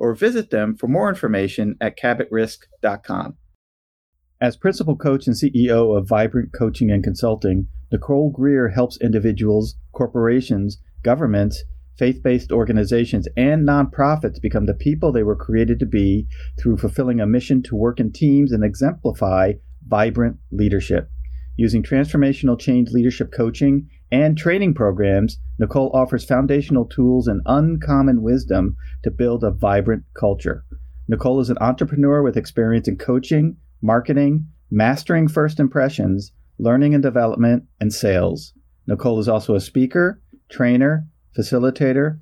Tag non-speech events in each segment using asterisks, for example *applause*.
or visit them for more information at cabotrisk.com. As principal coach and CEO of Vibrant Coaching and Consulting, Nicole Greer helps individuals, corporations, governments, faith based organizations, and nonprofits become the people they were created to be through fulfilling a mission to work in teams and exemplify vibrant leadership. Using transformational change leadership coaching and training programs, Nicole offers foundational tools and uncommon wisdom to build a vibrant culture. Nicole is an entrepreneur with experience in coaching, marketing, mastering first impressions, learning and development, and sales. Nicole is also a speaker, trainer, facilitator,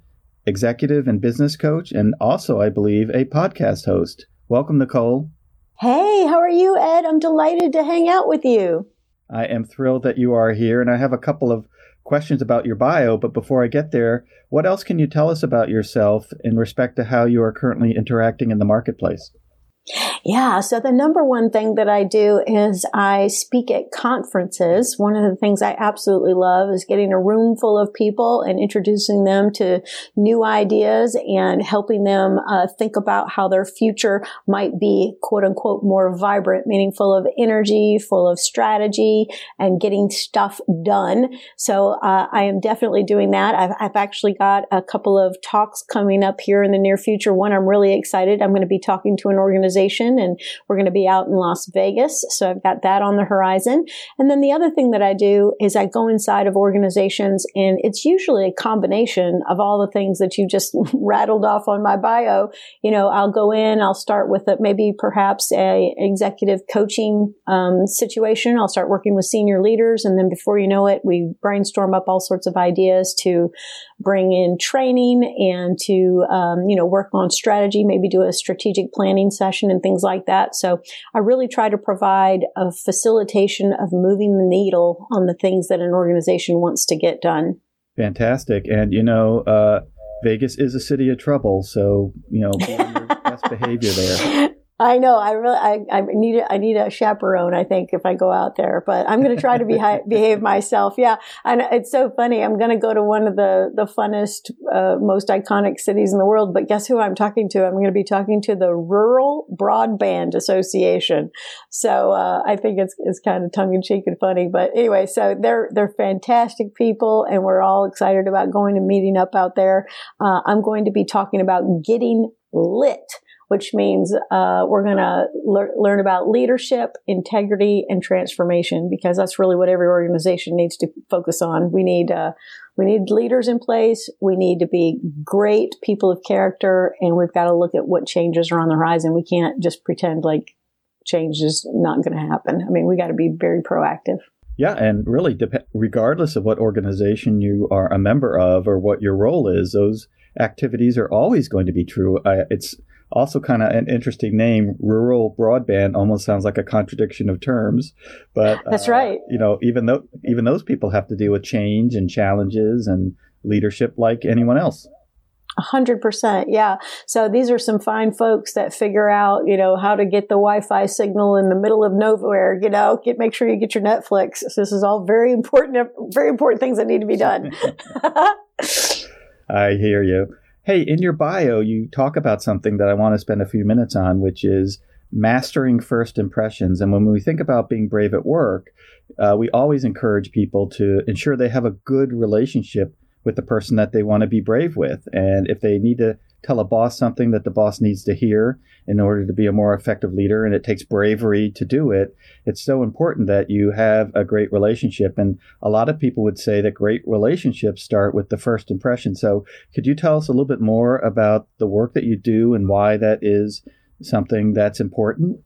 executive and business coach, and also, I believe, a podcast host. Welcome, Nicole. Hey, how are you, Ed? I'm delighted to hang out with you. I am thrilled that you are here, and I have a couple of questions about your bio. But before I get there, what else can you tell us about yourself in respect to how you are currently interacting in the marketplace? Yeah. So the number one thing that I do is I speak at conferences. One of the things I absolutely love is getting a room full of people and introducing them to new ideas and helping them uh, think about how their future might be quote unquote more vibrant, meaning full of energy, full of strategy and getting stuff done. So uh, I am definitely doing that. I've, I've actually got a couple of talks coming up here in the near future. One I'm really excited. I'm going to be talking to an organization organization and we're going to be out in Las Vegas. So I've got that on the horizon. And then the other thing that I do is I go inside of organizations and it's usually a combination of all the things that you just *laughs* rattled off on my bio. You know, I'll go in, I'll start with a, maybe perhaps a executive coaching um, situation. I'll start working with senior leaders. And then before you know it, we brainstorm up all sorts of ideas to bring in training and to, um, you know, work on strategy, maybe do a strategic planning session and things like that. So I really try to provide a facilitation of moving the needle on the things that an organization wants to get done. Fantastic. And, you know, uh, Vegas is a city of trouble. So, you know, be on your *laughs* best behavior there. I know. I really, I, I need, a, I need a chaperone. I think if I go out there, but I'm going to try to be, *laughs* behave myself. Yeah, and it's so funny. I'm going to go to one of the the funnest, uh, most iconic cities in the world. But guess who I'm talking to? I'm going to be talking to the Rural Broadband Association. So uh, I think it's it's kind of tongue in cheek and funny. But anyway, so they're they're fantastic people, and we're all excited about going and meeting up out there. Uh, I'm going to be talking about getting lit which means uh, we're going to le- learn about leadership, integrity, and transformation because that's really what every organization needs to focus on. We need uh, we need leaders in place. We need to be great people of character, and we've got to look at what changes are on the horizon. We can't just pretend like change is not going to happen. I mean, we got to be very proactive. Yeah, and really, dep- regardless of what organization you are a member of or what your role is, those activities are always going to be true. I, it's also kind of an interesting name. Rural broadband almost sounds like a contradiction of terms, but *laughs* that's uh, right. You know, even though even those people have to deal with change and challenges and leadership like anyone else. A hundred percent, yeah. So these are some fine folks that figure out, you know, how to get the Wi-Fi signal in the middle of nowhere. You know, get make sure you get your Netflix. So this is all very important, very important things that need to be done. *laughs* I hear you. Hey, in your bio, you talk about something that I want to spend a few minutes on, which is mastering first impressions. And when we think about being brave at work, uh, we always encourage people to ensure they have a good relationship with the person that they want to be brave with. And if they need to tell a boss something that the boss needs to hear in order to be a more effective leader, and it takes bravery to do it, it's so important that you have a great relationship. And a lot of people would say that great relationships start with the first impression. So, could you tell us a little bit more about the work that you do and why that is something that's important?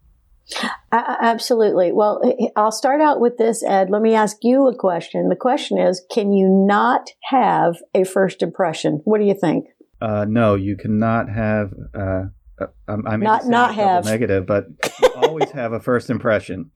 Uh, absolutely. Well, I'll start out with this, Ed. Let me ask you a question. The question is Can you not have a first impression? What do you think? Uh, no, you cannot have. Uh, uh I mean, not not have negative, but *laughs* always have a first impression.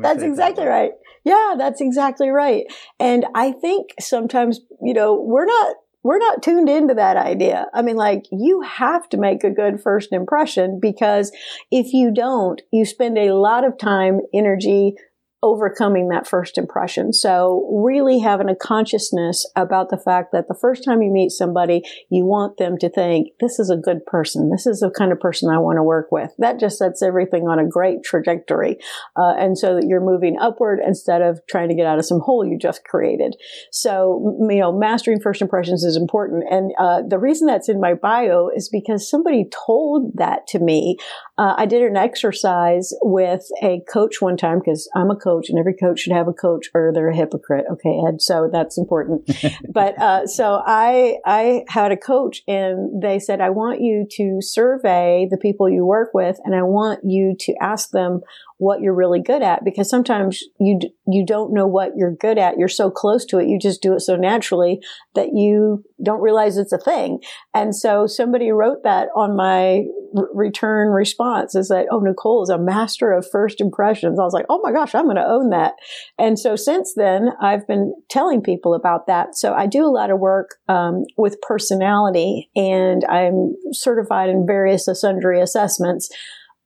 That's exactly that right. Yeah, that's exactly right. And I think sometimes, you know, we're not we're not tuned into that idea. I mean, like, you have to make a good first impression because if you don't, you spend a lot of time, energy, overcoming that first impression. So really having a consciousness about the fact that the first time you meet somebody, you want them to think, this is a good person. This is the kind of person I want to work with. That just sets everything on a great trajectory. Uh, and so that you're moving upward instead of trying to get out of some hole you just created. So, you know, mastering first impressions is important. And uh, the reason that's in my bio is because somebody told that to me. Uh, I did an exercise with a coach one time because I'm a coach and every coach should have a coach, or they're a hypocrite. Okay, Ed. So that's important. *laughs* but uh, so I I had a coach, and they said, I want you to survey the people you work with, and I want you to ask them what you're really good at because sometimes you you don't know what you're good at. You're so close to it you just do it so naturally that you don't realize it's a thing. And so somebody wrote that on my r- return response is that oh Nicole is a master of first impressions. I was like oh my gosh I'm going to own that. And so since then I've been telling people about that. So I do a lot of work um, with personality and I'm certified in various sundry assessments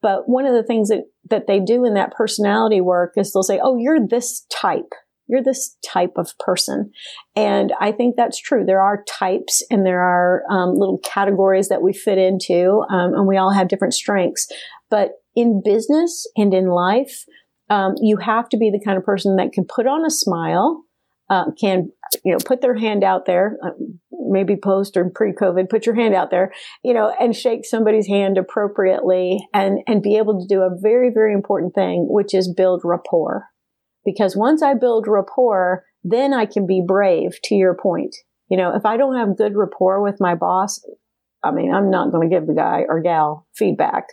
but one of the things that, that they do in that personality work is they'll say, Oh, you're this type. You're this type of person. And I think that's true. There are types and there are um, little categories that we fit into, um, and we all have different strengths. But in business and in life, um, you have to be the kind of person that can put on a smile, uh, can you know put their hand out there, uh, maybe post or pre-COVID, put your hand out there, you know, and shake somebody's hand appropriately and, and be able to do a very, very important thing, which is build rapport. Because once I build rapport, then I can be brave to your point. You know, if I don't have good rapport with my boss, I mean, I'm not going to give the guy or gal feedback,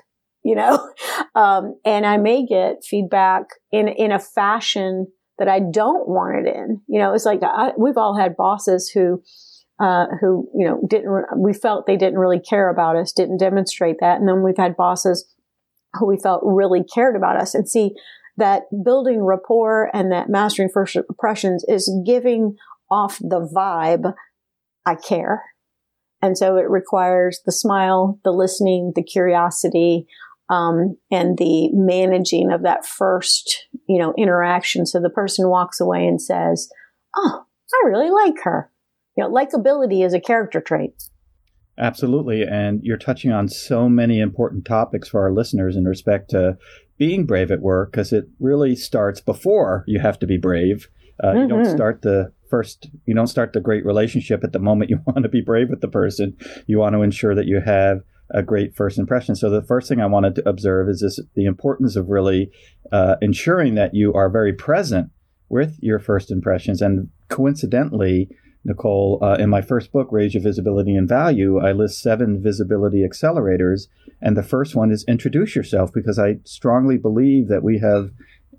you know, *laughs* um, and I may get feedback in, in a fashion that I don't want it in. You know, it's like I, we've all had bosses who, uh, who you know didn't we felt they didn't really care about us didn't demonstrate that. And then we've had bosses who we felt really cared about us. And see that building rapport and that mastering first impressions is giving off the vibe i care. And so it requires the smile the listening the curiosity um, and the managing of that first you know interaction so the person walks away and says oh i really like her you know, likability is a character trait. Absolutely. And you're touching on so many important topics for our listeners in respect to being brave at work because it really starts before you have to be brave. Uh, mm-hmm. You don't mm-hmm. start the first, you don't start the great relationship at the moment you *laughs* want to be brave with the person. You want to ensure that you have a great first impression. So the first thing I wanted to observe is this, the importance of really uh, ensuring that you are very present with your first impressions. And coincidentally, Nicole, uh, in my first book, Raise Your Visibility and Value, I list seven visibility accelerators. And the first one is introduce yourself because I strongly believe that we have,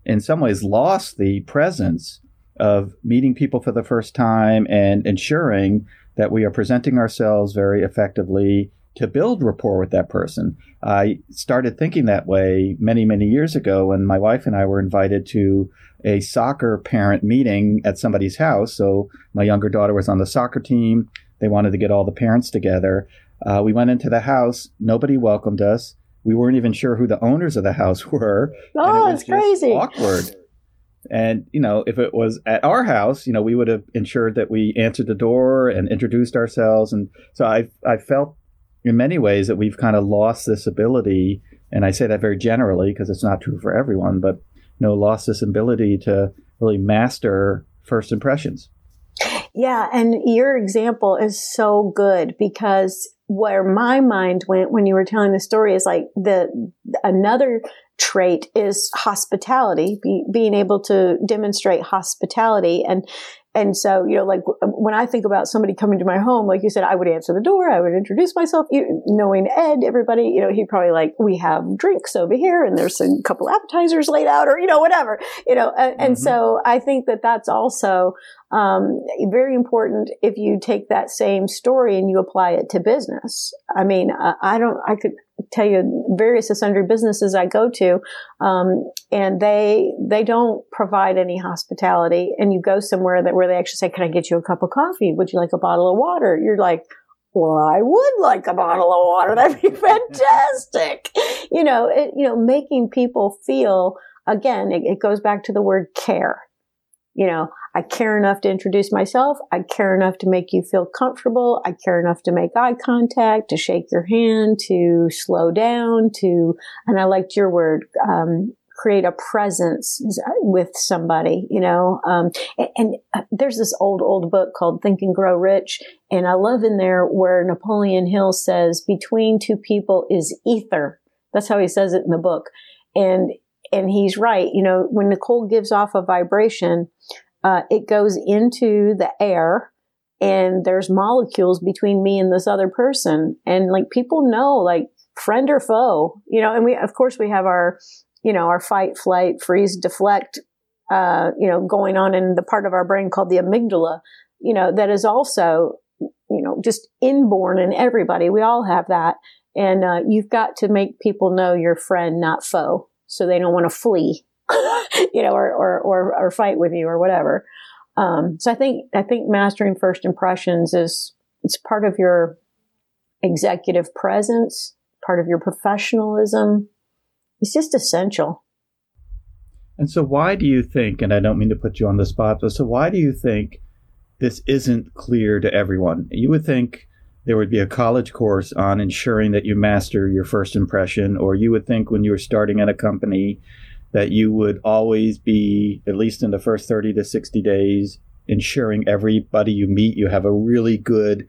in some ways, lost the presence of meeting people for the first time and ensuring that we are presenting ourselves very effectively to build rapport with that person. I started thinking that way many, many years ago when my wife and I were invited to a soccer parent meeting at somebody's house. So my younger daughter was on the soccer team. They wanted to get all the parents together. Uh, we went into the house. Nobody welcomed us. We weren't even sure who the owners of the house *laughs* were. Oh, it it's crazy. Awkward. And, you know, if it was at our house, you know, we would have ensured that we answered the door and introduced ourselves. And so I, I felt in many ways that we've kind of lost this ability. And I say that very generally because it's not true for everyone, but, you know, lost this ability to really master first impressions. Yeah. And your example is so good because where my mind went when you were telling the story is like the another trait is hospitality be, being able to demonstrate hospitality and and so, you know, like when I think about somebody coming to my home, like you said, I would answer the door, I would introduce myself. You, knowing Ed, everybody, you know, he'd probably like, we have drinks over here and there's a couple appetizers laid out or, you know, whatever, you know. And, mm-hmm. and so I think that that's also um, very important if you take that same story and you apply it to business. I mean, I don't, I could, tell you various sundry businesses I go to, um, and they they don't provide any hospitality. And you go somewhere that where they actually say, "Can I get you a cup of coffee? Would you like a bottle of water?" You're like, "Well, I would like a bottle of water. That'd be *laughs* fantastic." you know, it, you know, making people feel again. It, it goes back to the word care. You know, I care enough to introduce myself. I care enough to make you feel comfortable. I care enough to make eye contact, to shake your hand, to slow down, to, and I liked your word, um, create a presence with somebody, you know. Um, and, and, uh, there's this old, old book called Think and Grow Rich. And I love in there where Napoleon Hill says, between two people is ether. That's how he says it in the book. And and he's right. You know, when Nicole gives off a vibration, uh, it goes into the air and there's molecules between me and this other person. And like people know, like friend or foe, you know, and we, of course, we have our, you know, our fight, flight, freeze, deflect, uh, you know, going on in the part of our brain called the amygdala, you know, that is also, you know, just inborn in everybody. We all have that. And uh, you've got to make people know you're friend, not foe so they don't want to flee, *laughs* you know, or, or, or, or, fight with you or whatever. Um, so I think, I think mastering first impressions is, it's part of your executive presence, part of your professionalism. It's just essential. And so why do you think, and I don't mean to put you on the spot, but so why do you think this isn't clear to everyone? You would think there would be a college course on ensuring that you master your first impression, or you would think when you were starting at a company that you would always be, at least in the first 30 to 60 days, ensuring everybody you meet, you have a really good,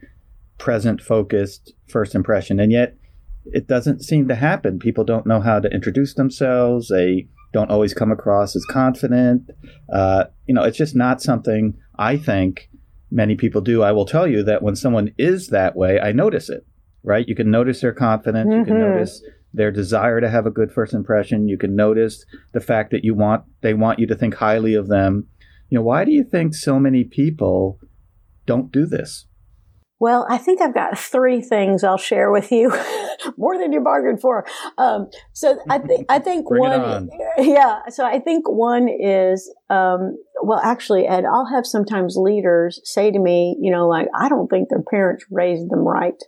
present focused first impression. And yet, it doesn't seem to happen. People don't know how to introduce themselves. They don't always come across as confident. Uh, you know, it's just not something I think many people do, I will tell you that when someone is that way, I notice it, right? You can notice their confidence. Mm-hmm. You can mm-hmm. notice their desire to have a good first impression. You can notice the fact that you want, they want you to think highly of them. You know, why do you think so many people don't do this? Well, I think I've got three things I'll share with you, *laughs* more than you bargained for. Um, so I think I think one, yeah. So I think one is, um, well, actually, Ed, I'll have sometimes leaders say to me, you know, like I don't think their parents raised them right.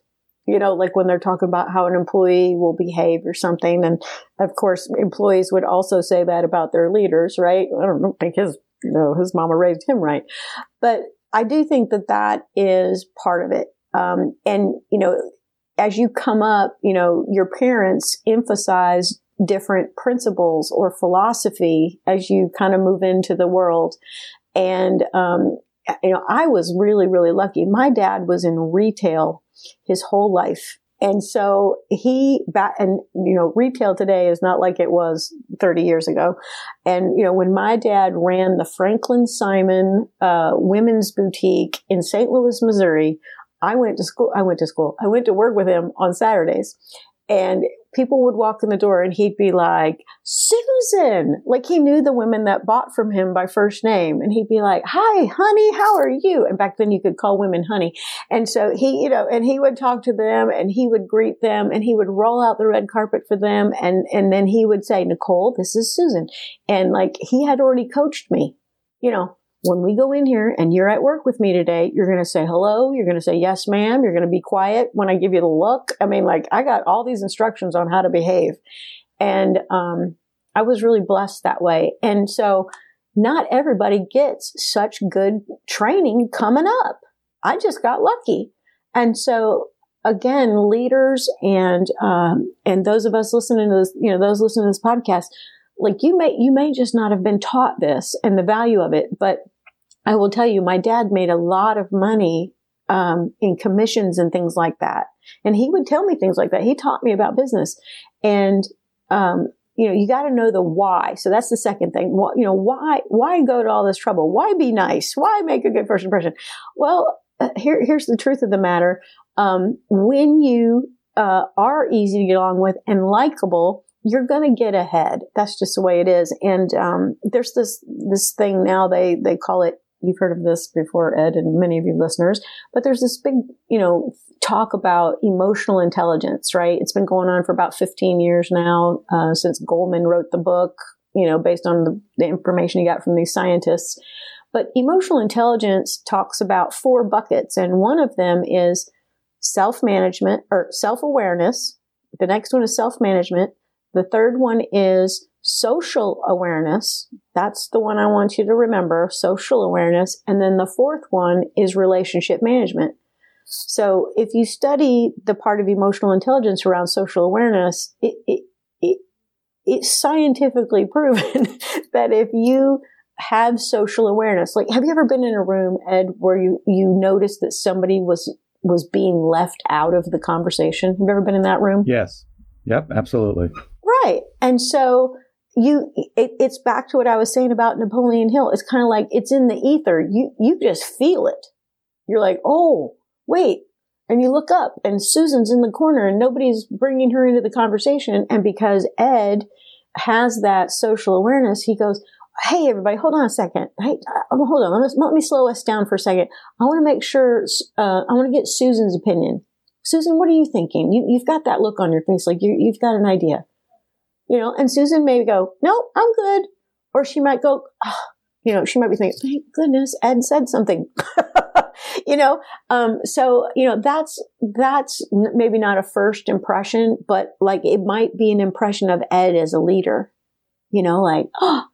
You know, like when they're talking about how an employee will behave or something, and of course, employees would also say that about their leaders, right? I don't think his, you know, his mama raised him right, but I do think that that is part of it. Um, and, you know, as you come up, you know, your parents emphasize different principles or philosophy as you kind of move into the world. And, um, you know, I was really, really lucky. My dad was in retail his whole life. And so he back and you know retail today is not like it was 30 years ago. And you know when my dad ran the Franklin Simon uh, women's boutique in St. Louis, Missouri, I went to school. I went to school. I went to work with him on Saturdays, and people would walk in the door and he'd be like, Susan, like he knew the women that bought from him by first name. And he'd be like, hi, honey, how are you? And back then you could call women honey. And so he, you know, and he would talk to them and he would greet them and he would roll out the red carpet for them. And, and then he would say, Nicole, this is Susan. And like he had already coached me, you know, when we go in here and you're at work with me today, you're going to say hello. You're going to say, yes, ma'am. You're going to be quiet when I give you the look. I mean, like I got all these instructions on how to behave. And, um, I was really blessed that way. And so not everybody gets such good training coming up. I just got lucky. And so again, leaders and, um, and those of us listening to this, you know, those listening to this podcast, like you may, you may just not have been taught this and the value of it, but I will tell you, my dad made a lot of money, um, in commissions and things like that. And he would tell me things like that. He taught me about business and, um, you know, you got to know the why. So that's the second thing. Well, you know, why, why go to all this trouble? Why be nice? Why make a good first impression? Well, uh, here, here's the truth of the matter. Um, when you, uh, are easy to get along with and likable, you're going to get ahead. That's just the way it is. And, um, there's this, this thing now they, they call it you've heard of this before, Ed, and many of you listeners, but there's this big, you know, talk about emotional intelligence, right? It's been going on for about 15 years now, uh, since Goleman wrote the book, you know, based on the, the information he got from these scientists. But emotional intelligence talks about four buckets, and one of them is self management or self awareness. The next one is self management. The third one is social awareness. That's the one I want you to remember, social awareness. And then the fourth one is relationship management. So if you study the part of emotional intelligence around social awareness, it, it, it it's scientifically *laughs* proven that if you have social awareness, like have you ever been in a room, Ed, where you, you noticed that somebody was was being left out of the conversation? Have you ever been in that room? Yes. Yep, absolutely. Right. And so you it, it's back to what I was saying about Napoleon Hill. It's kind of like it's in the ether. You you just feel it. You're like, "Oh, wait." And you look up and Susan's in the corner and nobody's bringing her into the conversation and because Ed has that social awareness, he goes, Hey, everybody, hold on a second. Hey, uh, hold on. Let me, let me slow us down for a second. I want to make sure, uh, I want to get Susan's opinion. Susan, what are you thinking? You, you've got that look on your face, like you, you've got an idea you know, and Susan may go, no, I'm good. Or she might go, oh, you know, she might be thinking, thank goodness Ed said something. *laughs* you know, um, so, you know, that's, that's maybe not a first impression, but like it might be an impression of Ed as a leader, you know, like, oh,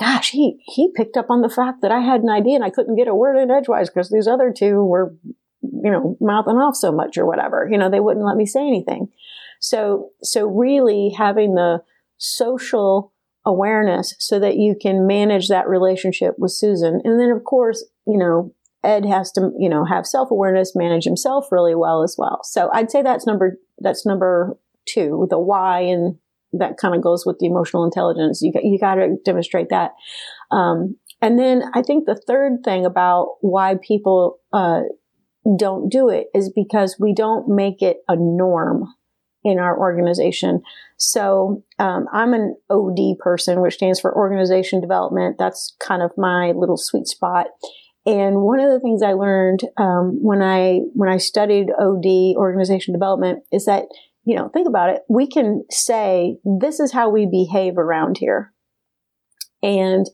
gosh, he, he picked up on the fact that I had an idea and I couldn't get a word in edgewise because these other two were, you know, mouthing off so much or whatever. You know, they wouldn't let me say anything. So, so really having the, social awareness so that you can manage that relationship with Susan. And then, of course, you know, Ed has to, you know, have self awareness, manage himself really well as well. So I'd say that's number, that's number two, the why. And that kind of goes with the emotional intelligence. You you got to demonstrate that. Um, and then I think the third thing about why people, uh, don't do it is because we don't make it a norm in our organization. So um, I'm an OD person, which stands for Organization Development. That's kind of my little sweet spot. And one of the things I learned um, when I when I studied OD organization development is that you know think about it. We can say this is how we behave around here, and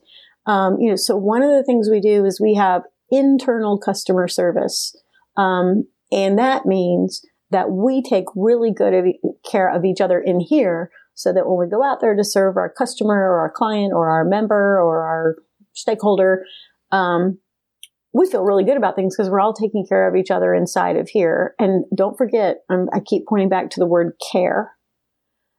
um, you know so one of the things we do is we have internal customer service, um, and that means that we take really good care of each other in here so that when we go out there to serve our customer or our client or our member or our stakeholder, um, we feel really good about things because we're all taking care of each other inside of here. And don't forget, um, I keep pointing back to the word care.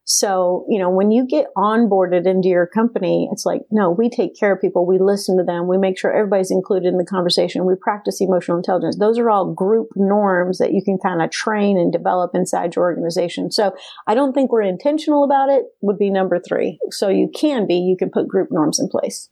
So, you know, when you get onboarded into your company, it's like, no, we take care of people. We listen to them. We make sure everybody's included in the conversation. We practice emotional intelligence. Those are all group norms that you can kind of train and develop inside your organization. So I don't think we're intentional about it would be number three. So you can be, you can put group norms in place.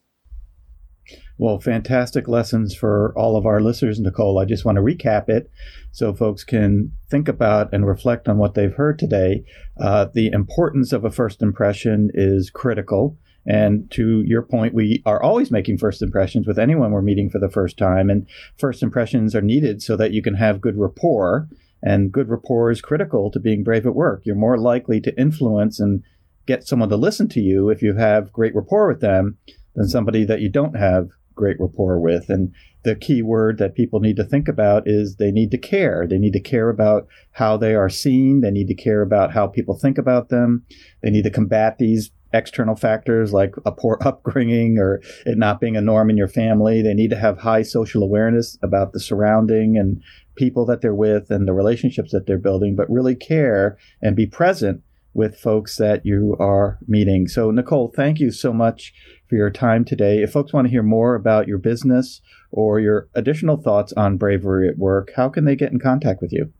Well, fantastic lessons for all of our listeners, Nicole. I just want to recap it so folks can think about and reflect on what they've heard today. Uh, the importance of a first impression is critical. And to your point, we are always making first impressions with anyone we're meeting for the first time. And first impressions are needed so that you can have good rapport. And good rapport is critical to being brave at work. You're more likely to influence and get someone to listen to you if you have great rapport with them than somebody that you don't have great rapport with. And the key word that people need to think about is they need to care. They need to care about how they are seen. They need to care about how people think about them. They need to combat these external factors like a poor *laughs* upbringing or it not being a norm in your family. They need to have high social awareness about the surrounding and people that they're with and the relationships that they're building, but really care and be present with folks that you are meeting. So, Nicole, thank you so much for your time today. If folks want to hear more about your business or your additional thoughts on bravery at work, how can they get in contact with you?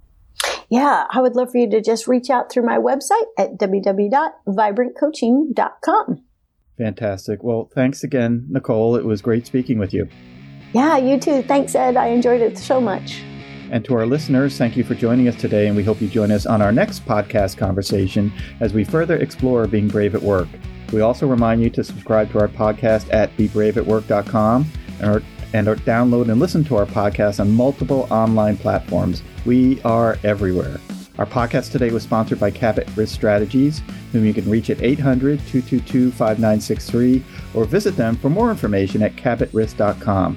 Yeah, I would love for you to just reach out through my website at www.vibrantcoaching.com. Fantastic. Well, thanks again, Nicole. It was great speaking with you. Yeah, you too. Thanks, Ed. I enjoyed it so much. And to our listeners, thank you for joining us today, and we hope you join us on our next podcast conversation as we further explore being brave at work. We also remind you to subscribe to our podcast at bebraveatwork.com or, and or download and listen to our podcast on multiple online platforms. We are everywhere. Our podcast today was sponsored by Cabot Risk Strategies, whom you can reach at 800 222 5963 or visit them for more information at cabotrisk.com.